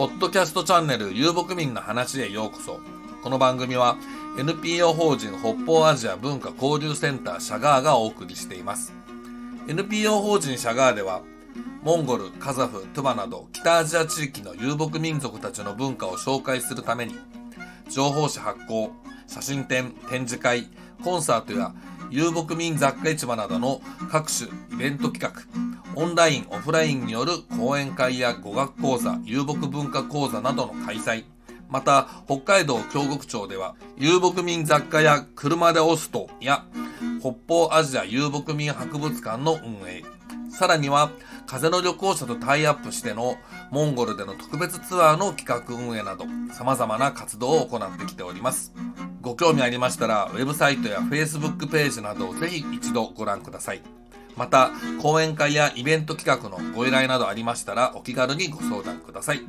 ポッドキャストチャンネル遊牧民の話へようこそ。この番組は NPO 法人北方アジア文化交流センターシャガーがお送りしています。NPO 法人シャガーでは、モンゴル、カザフ、トゥバなど北アジア地域の遊牧民族たちの文化を紹介するために、情報誌発行、写真展、展示会、コンサートや遊牧民雑貨市場などの各種イベント企画、オンライン、オフラインによる講演会や語学講座、遊牧文化講座などの開催、また、北海道京極町では、遊牧民雑貨や車で押すとや、北方アジア遊牧民博物館の運営、さらには、風の旅行者とタイアップしてのモンゴルでの特別ツアーの企画運営など、様々な活動を行ってきております。ご興味ありましたら、ウェブサイトや Facebook ページなどをぜひ一度ご覧ください。また、講演会やイベント企画のご依頼などありましたら、お気軽にご相談ください。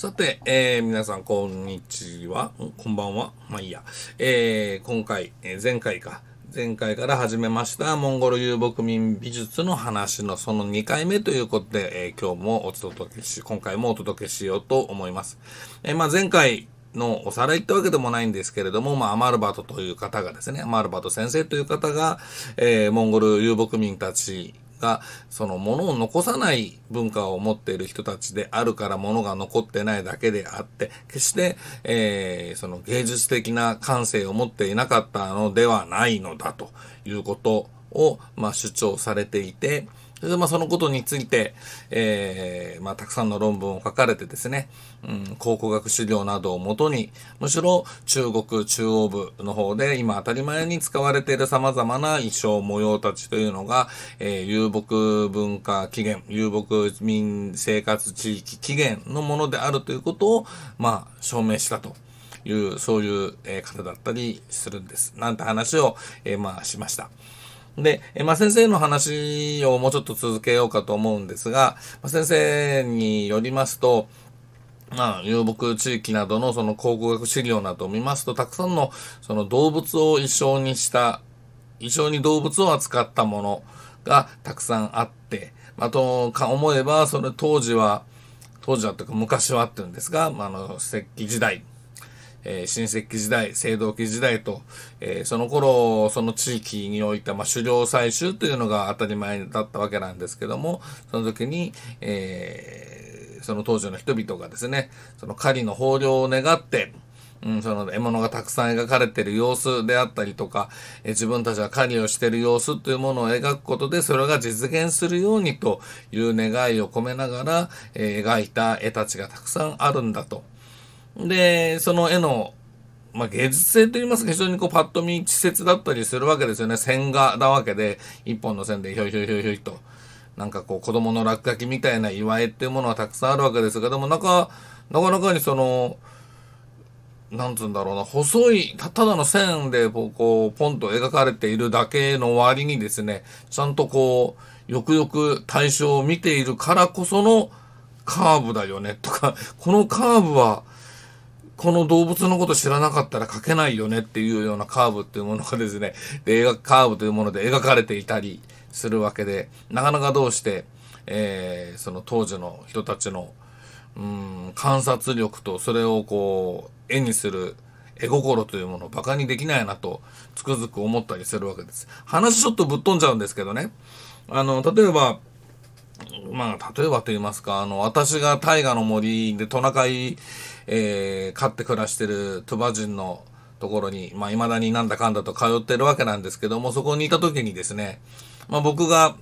さて、えー、皆さん、こんにちは。こんばんは。まあいいや。えー、今回、えー、前回か。前回から始めましたモンゴル遊牧民美術の話のその2回目ということで、えー、今日もお届けし、今回もお届けしようと思います。えー、まあ前回のおさらいってわけでもないんですけれども、まあアマルバトという方がですね、アマルバト先生という方が、えー、モンゴル遊牧民たちが、そのものを残さない文化を持っている人たちであるからものが残ってないだけであって、決して、えー、その芸術的な感性を持っていなかったのではないのだということを、まあ、主張されていて、それでまあそのことについて、えー、まあたくさんの論文を書かれてですね、うん、考古学資料などをもとに、むしろ中国中央部の方で今当たり前に使われている様々な衣装模様たちというのが、えー、遊牧文化起源、遊牧民生活地域起源のものであるということを、まあ証明したと。いう、そういう、え方だったりするんです。なんて話を、えー、まあしました。で、まあ、先生の話をもうちょっと続けようかと思うんですが、まあ、先生によりますと、まあ、遊牧地域などのその考古学資料などを見ますと、たくさんのその動物を衣装にした、衣装に動物を扱ったものがたくさんあって、あと、か思えば、その当時は、当時はというか昔はって言うんですが、ま、あの、石器時代、えー、新石器時代、青銅器時代と、えー、その頃、その地域において、まあ、狩猟採集というのが当たり前だったわけなんですけども、その時に、えー、その当時の人々がですね、その狩りの豊漁を願って、うん、その獲物がたくさん描かれている様子であったりとか、え自分たちが狩りをしている様子というものを描くことで、それが実現するようにという願いを込めながら、え描いた絵たちがたくさんあるんだと。で、その絵の、まあ、芸術性といいますか、非常にこう、パッと見、稚拙だったりするわけですよね。線画なわけで、一本の線でひょいひょいひょいひょいと。なんかこう、子供の落書きみたいな祝いっていうものはたくさんあるわけですが、でもなか、なかなかにその、なんつうんだろうな、細い、ただの線で、こうポンと描かれているだけの割にですね、ちゃんとこう、よくよく対象を見ているからこそのカーブだよね、とか、このカーブは、この動物のこと知らなかったら描けないよねっていうようなカーブっていうものがですね、で、描カーブというもので描かれていたりするわけで、なかなかどうして、えー、その当時の人たちの、うん、観察力とそれをこう、絵にする絵心というものを馬鹿にできないなと、つくづく思ったりするわけです。話ちょっとぶっ飛んじゃうんですけどね。あの、例えば、まあ、例えばと言いますか、あの、私が大河の森でトナカイえー、飼って暮らしてるトゥバ人のところに、まあ、未だになんだかんだと通ってるわけなんですけども、そこにいた時にですね、まあ、僕が、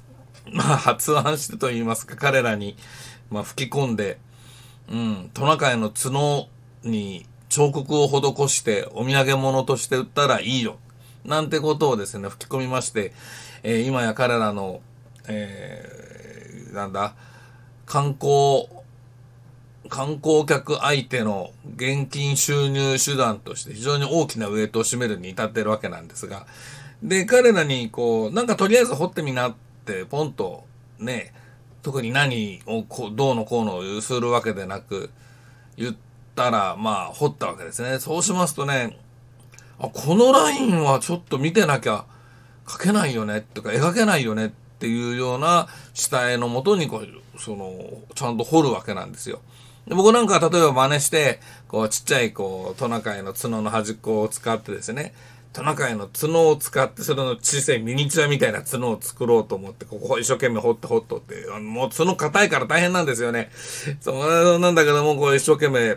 まあ、発案してと言いますか、彼らに、まあ、吹き込んで、うん、トナカイの角に彫刻を施してお土産物として売ったらいいよ。なんてことをですね、吹き込みまして、えー、今や彼らの、えー、なんだ、観光観光客相手の現金収入手段として非常に大きなウェイトを占めるに至ってるわけなんですが、で、彼らにこう、なんかとりあえず掘ってみなってポンとね、特に何をこうどうのこうのするわけでなく言ったら、まあ掘ったわけですね。そうしますとね、あ、このラインはちょっと見てなきゃ描けないよねとか描けないよねっていうような下絵のもとにこう、その、ちゃんと彫るわけなんですよ。僕なんか例えば真似して、こうちっちゃいこうトナカイの角の端っこを使ってですね、トナカイの角を使って、それの小さいミニチュアみたいな角を作ろうと思って、ここ一生懸命掘って掘っとって、もう角硬いから大変なんですよね。そうなんだけども、こう一生懸命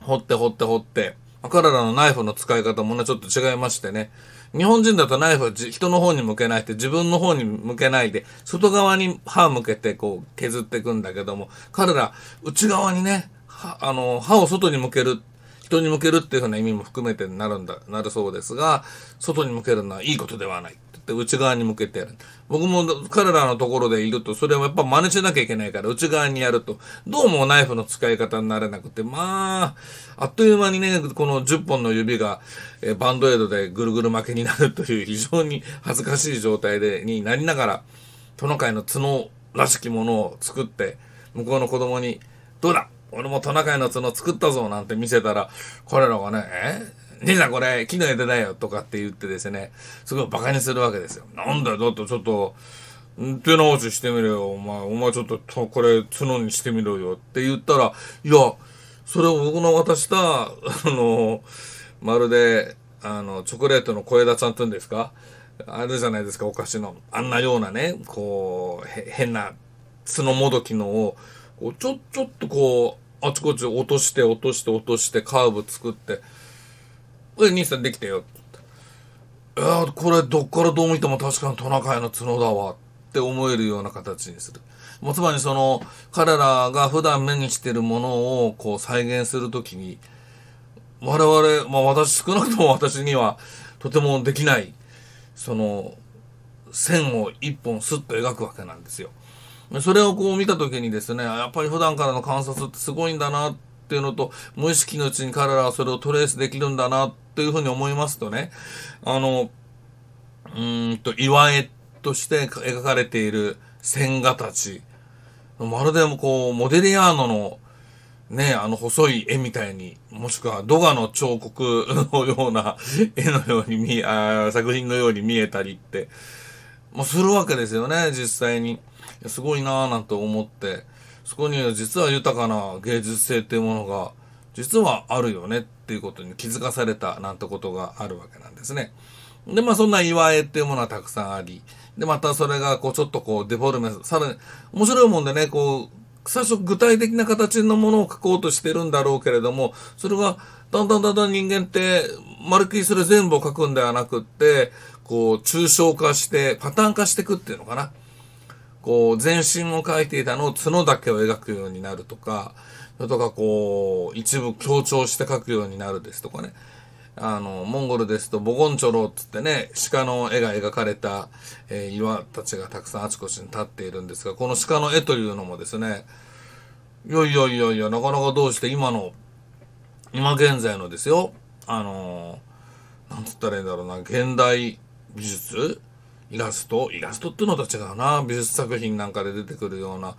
掘って掘って掘って、彼らのナイフの使い方もね、ちょっと違いましてね。日本人だとナイフは人の方に向けないって自分の方に向けないで、外側に歯を向けてこう削っていくんだけども、彼ら内側にね、あの、刃を外に向ける、人に向けるっていうふうな意味も含めてなるんだ、なるそうですが、外に向けるのはいいことではない。って内側に向けてやる。僕も彼らのところでいると、それはやっぱ真似しなきゃいけないから、内側にやると、どうもナイフの使い方になれなくて、まあ、あっという間にね、この10本の指が、えバンドエイドでぐるぐる負けになるという非常に恥ずかしい状態で、になりながら、トナカイの角らしきものを作って、向こうの子供に、どうだ？俺もトナカイの角作ったぞなんて見せたら、彼らがね、え？兄さんこれ木の枝だよとかって言ってですね、すごい馬鹿にするわけですよ。なんだよ、だってちょっと、手直ししてみろよ、お前、お前ちょっとこれ角にしてみろよって言ったら、いや、それを僕の渡した、あの、まるで、あの、チョコレートの小枝ちゃんって言うんですか？あるじゃないですか、お菓子の。あんなようなね、こう、へ変な角もどきのを、こうちょ、ちょっとこう、あちこち落として落として落としてカーブ作って、おい、兄さんできたよ。いやこれどっからどう見ても確かにトナカイの角だわって思えるような形にする。もうつまりその、彼らが普段目にしてるものをこう再現するときに、我々、まあ私、少なくとも私にはとてもできない、その、線を一本スッと描くわけなんですよ。それをこう見たときにですね、やっぱり普段からの観察ってすごいんだなっていうのと、無意識のうちに彼らはそれをトレースできるんだなってというふうに思いますとね、あの、うんと、岩絵として描かれている線画たち、まるでもこう、モデリアーノのね、あの細い絵みたいに、もしくはドガの彫刻 のような絵のように見、あ作品のように見えたりって、まあ、するわけですよね、実際に。すごいなぁなんて思って、そこには実は豊かな芸術性っていうものが、実はあるよねっていうことに気づかされたなんてことがあるわけなんですね。で、まあそんな祝いっていうものはたくさんあり、で、またそれがこうちょっとこうデフォルメ、さらに面白いもんでね、こう、最初具体的な形のものを描こうとしてるんだろうけれども、それがだんだんだんだん人間って、まるっきりそれ全部を描くんではなくって、こう、抽象化して、パターン化していくっていうのかな。こう、全身を描いていたのを角だけを描くようになるとか、それとかこう、一部強調して描くようになるですとかね。あの、モンゴルですと、ボゴンチョロっつってね、鹿の絵が描かれた、えー、岩たちがたくさんあちこちに立っているんですが、この鹿の絵というのもですね、いやいやいやいや、なかなかどうして今の、今現在のですよ、あのなんつったらいいんだろうな、現代美術イラストイラストっていうのと違うな。美術作品なんかで出てくるような、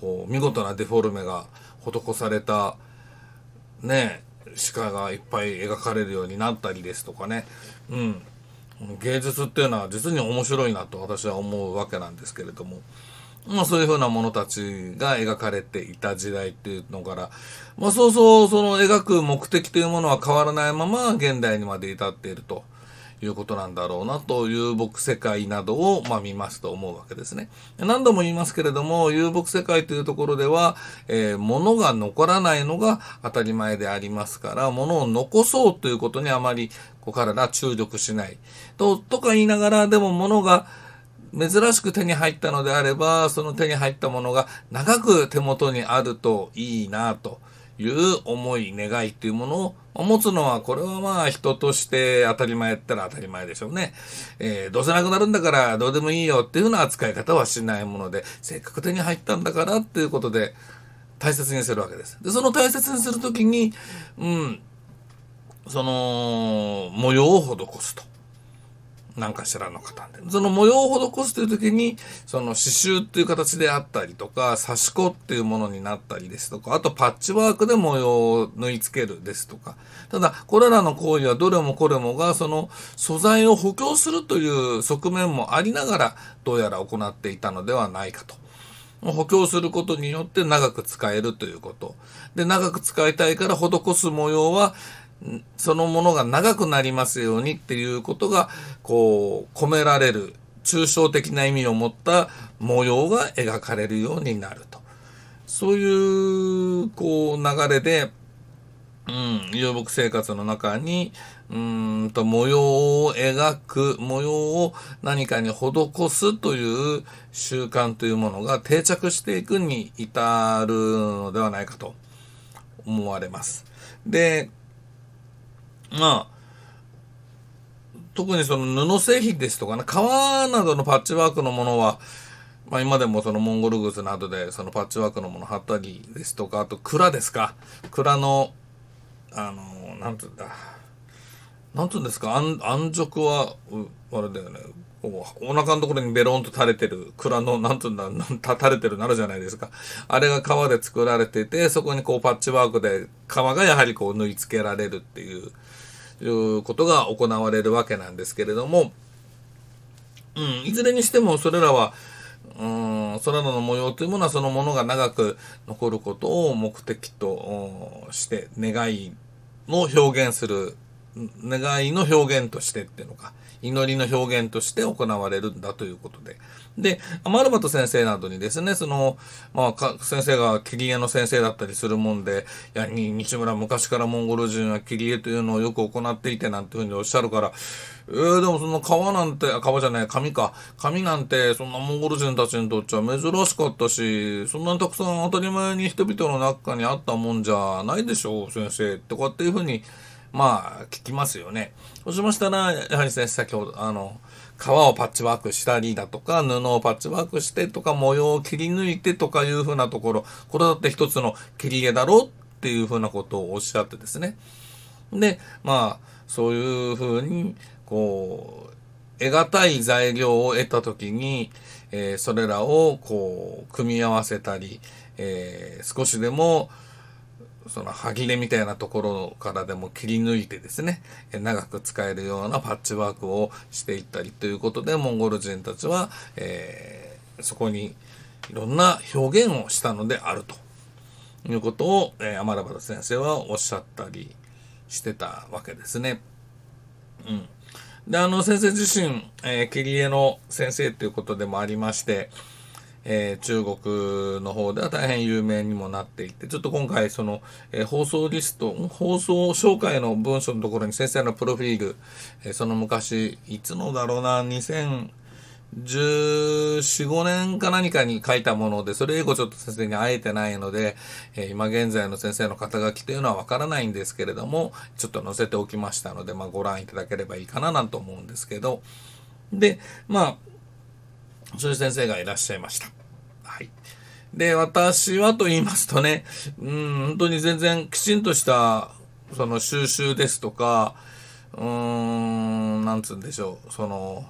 こう、見事なデフォルメが施された、ね、鹿がいっぱい描かれるようになったりですとかね。うん。芸術っていうのは実に面白いなと私は思うわけなんですけれども。まあそういうふうなものたちが描かれていた時代っていうのから、まあそうそうその描く目的というものは変わらないまま現代にまで至っていると。いうことなんだろうなと遊牧世界などを、まあ、見ますと思うわけですね。何度も言いますけれども、遊牧世界というところでは、えー、物が残らないのが当たり前でありますから、物を残そうということにあまり、こう彼ら注力しない。と、とか言いながら、でも物が、珍しく手に入ったのであれば、その手に入ったものが長く手元にあるといいなと。いう思い、願いっていうものを持つのは、これはまあ人として当たり前ったら当たり前でしょうね。えー、どうせなくなるんだからどうでもいいよっていうような扱い方はしないもので、せっかく手に入ったんだからっていうことで大切にするわけです。で、その大切にするときに、うん、その、模様を施すと。何かしらの方で。その模様を施すという時に、その刺繍っていう形であったりとか、刺し子っていうものになったりですとか、あとパッチワークで模様を縫い付けるですとか。ただ、これらの行為はどれもこれもが、その素材を補強するという側面もありながら、どうやら行っていたのではないかと。補強することによって長く使えるということ。で、長く使いたいから施す模様は、そのものが長くなりますようにっていうことが、こう、込められる、抽象的な意味を持った模様が描かれるようになると。そういう、こう、流れで、うん、遊牧生活の中に、うんと、模様を描く、模様を何かに施すという習慣というものが定着していくに至るのではないかと思われます。で、まあ、特にその布製品ですとかね、革などのパッチワークのものは、まあ今でもそのモンゴル靴などでそのパッチワークのもの貼ったりですとか、あと蔵ですか。蔵の、あの、なんつうんだ。なんつうんですか、安安直は、あれだよね。お腹のところにベロンと垂れてる、蔵の、なんていうんだ、垂れてるなるじゃないですか。あれが革で作られてて、そこにこうパッチワークで、革がやはりこう縫い付けられるっていう、いうことが行われるわけなんですけれども、うん、いずれにしてもそれらは、うん、それらの模様というものはそのものが長く残ることを目的として願いの表現する、願いの表現としてっていうのか、祈りの表現として行われるんだということで。で、アマルバト先生などにですね、その、まあ、先生が切り絵の先生だったりするもんで、いや、西村昔からモンゴル人は切り絵というのをよく行っていてなんていうふうにおっしゃるから、えー、でもその川なんて、川じゃない、紙か。紙なんて、そんなモンゴル人たちにとっちゃ珍しかったし、そんなにたくさん当たり前に人々の中にあったもんじゃないでしょう、先生。ってこうやっていうふうに、まあ、聞きますよね。そうしましたら、やはり先生、先ほど、あの、革をパッチワークしたりだとか、布をパッチワークしてとか、模様を切り抜いてとかいうふうなところ、これだって一つの切り絵だろうっていうふうなことをおっしゃってですね。で、まあ、そういうふうに、こう、得難い材料を得たときに、えー、それらをこう、組み合わせたり、えー、少しでも、その歯切れみたいなところからでも切り抜いてですね、長く使えるようなパッチワークをしていったりということで、モンゴル人たちは、えー、そこにいろんな表現をしたのであるということを、えー、アマラバ先生はおっしゃったりしてたわけですね。うん。で、あの、先生自身、えー、切り絵の先生ということでもありまして、えー、中国の方では大変有名にもなっていて、ちょっと今回その、えー、放送リスト、放送紹介の文章のところに先生のプロフィール、えー、その昔、いつのだろうな、2014、5年か何かに書いたもので、それ以後ちょっと先生に会えてないので、え今現在の先生の肩書きというのはわからないんですけれども、ちょっと載せておきましたので、まあご覧いただければいいかななんと思うんですけど、で、まあ、そういう先生がいらっしゃいました。はい。で、私はと言いますとね、うん、本当に全然きちんとした、その収集ですとか、うーん、なんつうんでしょう、その、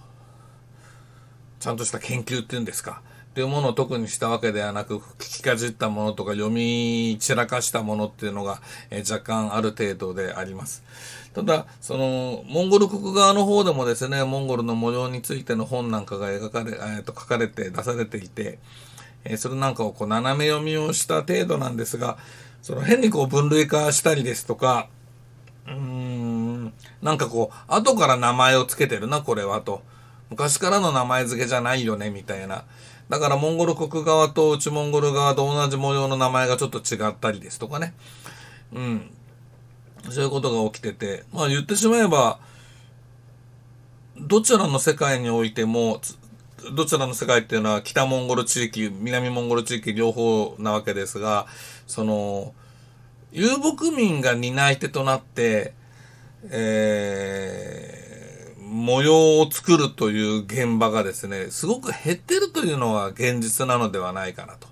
ちゃんとした研究っていうんですか。っていうものを特にしたわけではなく、聞きかじったものとか読み散らかしたものっていうのが、えー、若干ある程度であります。ただ、その、モンゴル国側の方でもですね、モンゴルの模様についての本なんかが描かれ、えー、と書かれて出されていて、えー、それなんかをこう斜め読みをした程度なんですが、その変にこう分類化したりですとか、うーん、なんかこう、後から名前を付けてるな、これはと。昔からの名前付けじゃないよね、みたいな。だからモンゴル国側と内モンゴル側と同じ模様の名前がちょっと違ったりですとかね。うん。そういうことが起きてて、まあ言ってしまえば、どちらの世界においても、どちらの世界っていうのは北モンゴル地域、南モンゴル地域両方なわけですが、その、遊牧民が担い手となって、えー、模様を作るという現場がですね、すごく減ってるというのが現実なのではないかなと。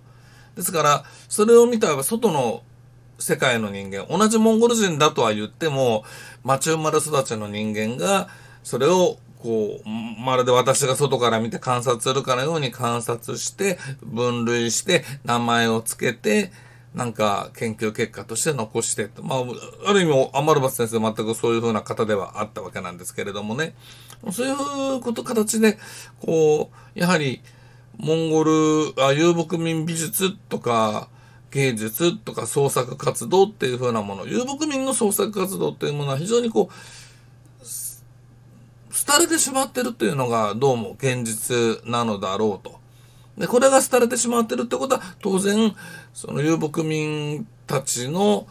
ですから、それを見た外の世界の人間、同じモンゴル人だとは言っても、町生まれ育ちの人間が、それをこう、まるで私が外から見て観察するかのように観察して、分類して、名前を付けて、なんか研究結果として残して、まあ、ある意味、アマルバス先生全くそういう風な方ではあったわけなんですけれどもね、そういうこと、形で、こう、やはり、モンゴル、あ遊牧民美術とか、芸術とか創作活動っていう風なもの、遊牧民の創作活動っていうものは非常にこう、廃れてしまってるっていうのがどうも現実なのだろうと。で、これが廃れてしまってるってことは、当然、その遊牧民たちの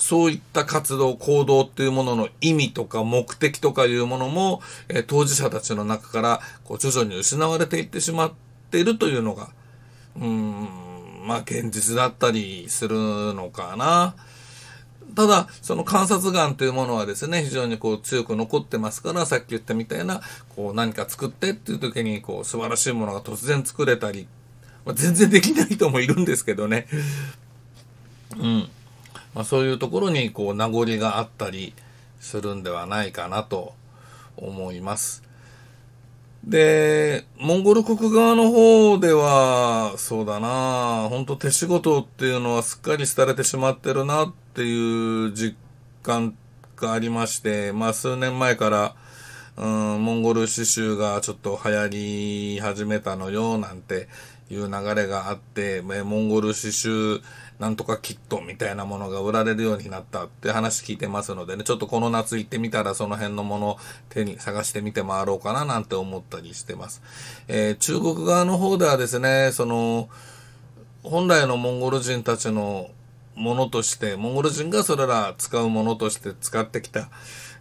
そういった活動、行動っていうものの意味とか目的とかいうものも、えー、当事者たちの中からこう徐々に失われていってしまっているというのが、うん、まあ現実だったりするのかな。ただ、その観察眼というものはですね、非常にこう強く残ってますから、さっき言ったみたいな、こう何か作ってっていう時に、こう素晴らしいものが突然作れたり、まあ、全然できない人もいるんですけどね。うん。まあ、そういうところにこう名残があったりするんではないかなと思います。で、モンゴル国側の方では、そうだな、本当手仕事っていうのはすっかり廃れてしまってるなっていう実感がありまして、まあ数年前から、うん、モンゴル刺繍がちょっと流行り始めたのよ、なんていう流れがあって、モンゴル刺繍なんとかキットみたいなものが売られるようになったって話聞いてますのでね、ちょっとこの夏行ってみたらその辺のものを手に探してみて回ろうかななんて思ったりしてます。えー、中国側の方ではですね、その、本来のモンゴル人たちのものとして、モンゴル人がそれら使うものとして使ってきた、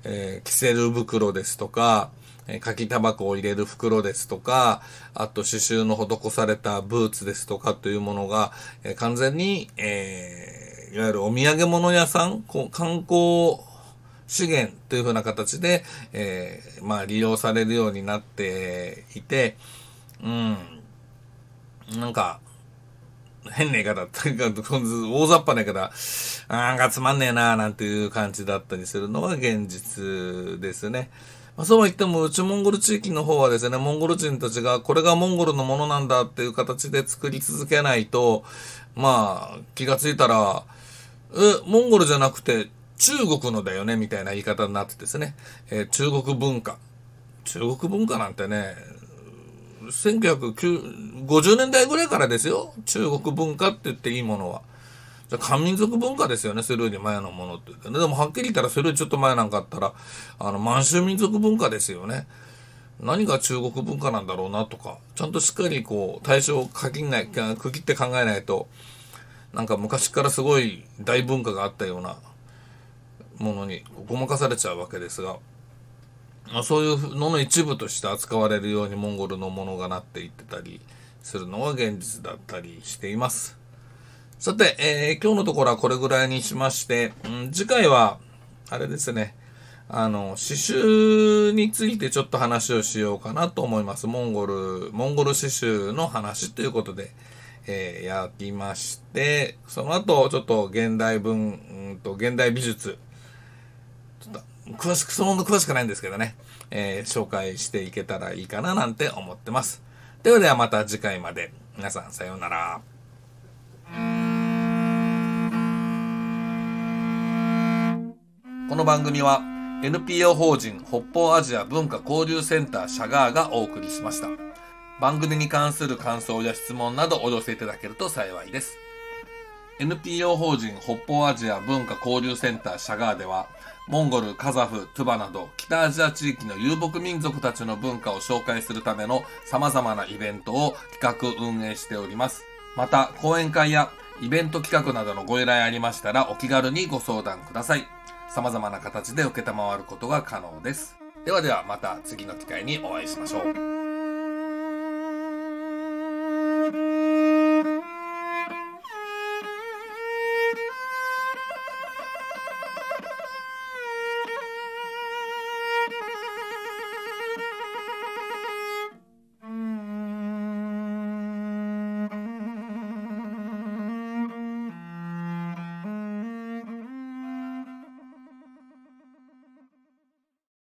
えー、キセル袋ですとか、え柿タバコを入れる袋ですとか、あと刺繍の施されたブーツですとかというものが、え完全に、えー、いわゆるお土産物屋さん、こう観光資源というふうな形で、えー、まあ利用されるようになっていて、うん、なんか、変な言い方、とにかく大雑把な言い方、なんかつまんねえなーなんていう感じだったりするのが現実ですね。まあ、そうは言っても、内モンゴル地域の方はですね、モンゴル人たちがこれがモンゴルのものなんだっていう形で作り続けないと、まあ、気がついたら、え、モンゴルじゃなくて中国のだよね、みたいな言い方になってですね、えー、中国文化。中国文化なんてね、1950年代ぐらいからですよ。中国文化って言っていいものは。じゃ漢民族文化ですよね、それより前のものってね。でもはっきり言ったらそれよりちょっと前なんかあったら、あの、満州民族文化ですよね。何が中国文化なんだろうなとか、ちゃんとしっかりこう、対象を限んない、区切って考えないと、なんか昔からすごい大文化があったようなものにごまかされちゃうわけですが、まあ、そういうのの一部として扱われるようにモンゴルのものがなっていってたりするのが現実だったりしています。さて、えー、今日のところはこれぐらいにしまして、うん、次回は、あれですね、あの、刺繍についてちょっと話をしようかなと思います。モンゴル、モンゴル刺繍の話ということで、えー、やりまして、その後、ちょっと現代文、うんと、現代美術、ちょっと、詳しく、その詳しくないんですけどね、えー、紹介していけたらいいかななんて思ってます。ではではまた次回まで。皆さん、さようなら。この番組は NPO 法人北方アジア文化交流センターシャガーがお送りしました。番組に関する感想や質問などお寄せいただけると幸いです。NPO 法人北方アジア文化交流センターシャガーでは、モンゴル、カザフ、トゥバなど北アジア地域の遊牧民族たちの文化を紹介するための様々なイベントを企画運営しております。また、講演会やイベント企画などのご依頼ありましたらお気軽にご相談ください。様々な形で承ることが可能です。ではではまた次の機会にお会いしましょう。